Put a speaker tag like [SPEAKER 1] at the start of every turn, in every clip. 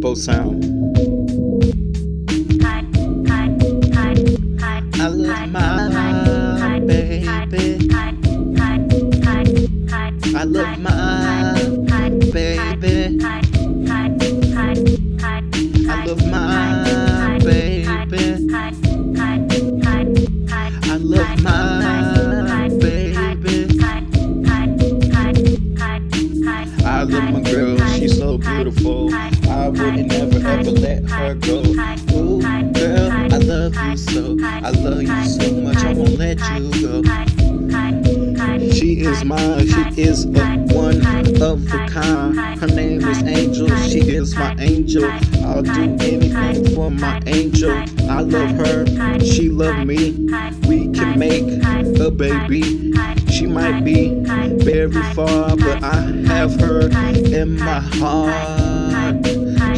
[SPEAKER 1] bow sound. I love my baby. I love my baby. I love my she's so beautiful. I would never ever let her go. Ooh, girl, I love you so. I love you so much, I won't let you go. She is mine, she is a one of a kind. Her name is Angel, she is my angel. I'll do anything for my angel. I love her, she love me. We can make a baby. She might be very far, but I have her in my heart.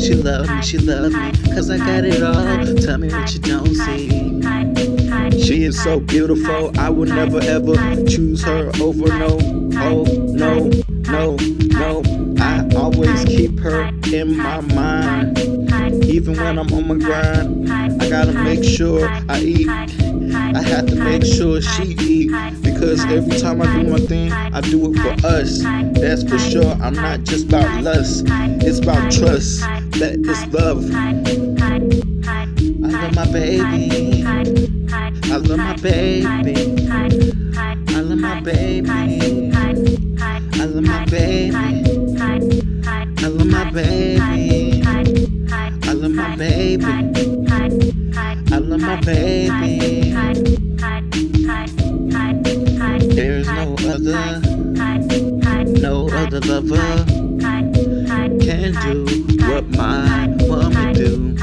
[SPEAKER 1] She love me, she love me, cause I got it all. Tell me what you don't see. She is so beautiful, I will never ever choose her over no. Oh, no, no, no. I always keep her in my mind. Even when I'm on my grind, I gotta make sure I eat. I have to make sure she eat because every time I do my thing, I do it for us. That's for sure. I'm not just about lust, it's about trust. That is love. I love my baby. I love my baby. I love my baby. No other, lover can do what my woman do.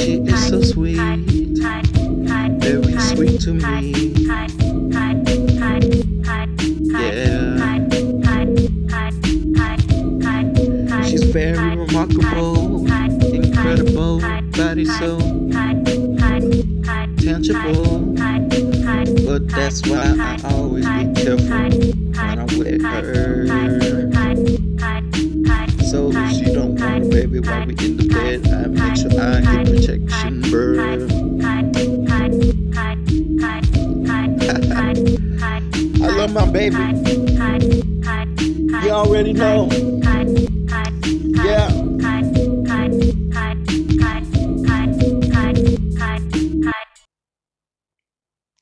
[SPEAKER 1] She is so sweet, very sweet to me. Yeah, she's very remarkable, incredible, body so tangible. But that's why I always be careful when I'm with her. So if she don't want a baby while we in the bed, I make sure I get protection, bruh. I love my baby. You already know.